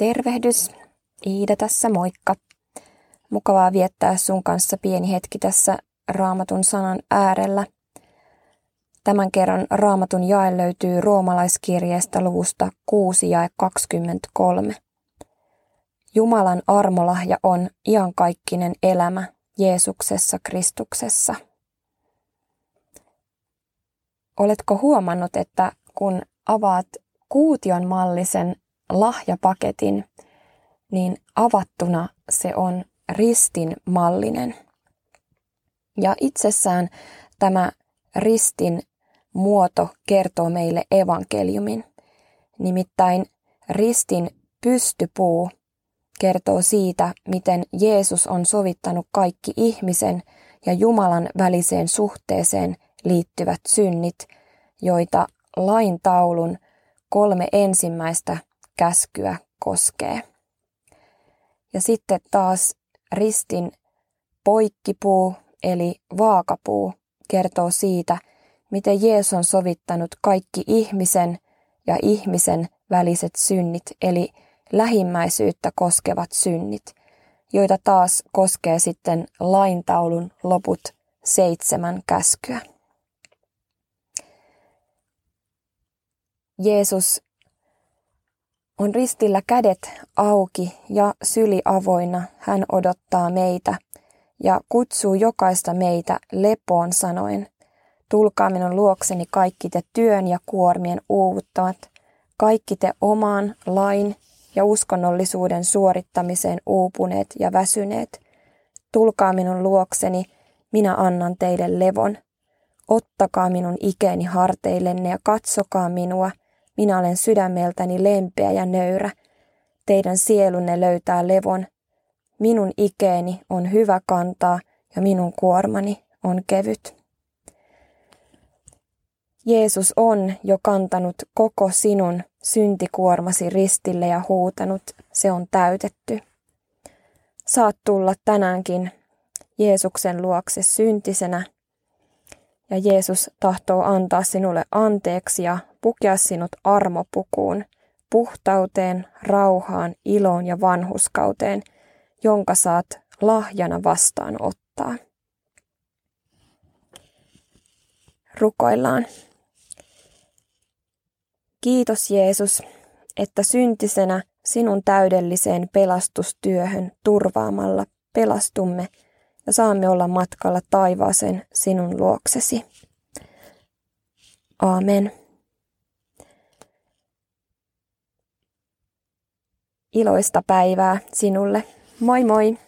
Tervehdys, Iida tässä moikka. Mukavaa viettää sun kanssa pieni hetki tässä raamatun sanan äärellä. Tämän kerran raamatun jae löytyy roomalaiskirjeestä luvusta 6 ja 23. Jumalan armolahja on iankaikkinen elämä Jeesuksessa Kristuksessa. Oletko huomannut, että kun avaat kuution mallisen lahjapaketin, niin avattuna se on ristin mallinen. Ja itsessään tämä ristin muoto kertoo meille evankeliumin. Nimittäin ristin pystypuu kertoo siitä, miten Jeesus on sovittanut kaikki ihmisen ja Jumalan väliseen suhteeseen liittyvät synnit, joita lain taulun kolme ensimmäistä käskyä koskee. Ja sitten taas ristin poikkipuu eli vaakapuu kertoo siitä, miten Jeesus on sovittanut kaikki ihmisen ja ihmisen väliset synnit, eli lähimmäisyyttä koskevat synnit, joita taas koskee sitten laintaulun loput seitsemän käskyä. Jeesus on ristillä kädet auki ja syli avoinna. Hän odottaa meitä ja kutsuu jokaista meitä lepoon sanoen, tulkaa minun luokseni kaikki te työn ja kuormien uuvuttavat, kaikki te omaan lain ja uskonnollisuuden suorittamiseen uupuneet ja väsyneet. Tulkaa minun luokseni, minä annan teille levon. Ottakaa minun ikeeni harteillenne ja katsokaa minua, minä olen sydämeltäni lempeä ja nöyrä. Teidän sielunne löytää levon. Minun ikeeni on hyvä kantaa ja minun kuormani on kevyt. Jeesus on jo kantanut koko sinun syntikuormasi ristille ja huutanut, se on täytetty. Saat tulla tänäänkin Jeesuksen luokse syntisenä ja Jeesus tahtoo antaa sinulle anteeksi ja pukea sinut armopukuun, puhtauteen, rauhaan, iloon ja vanhuskauteen, jonka saat lahjana vastaanottaa. Rukoillaan. Kiitos Jeesus, että syntisenä sinun täydelliseen pelastustyöhön turvaamalla pelastumme ja saamme olla matkalla taivaaseen sinun luoksesi. Aamen. Iloista päivää sinulle. Moi moi!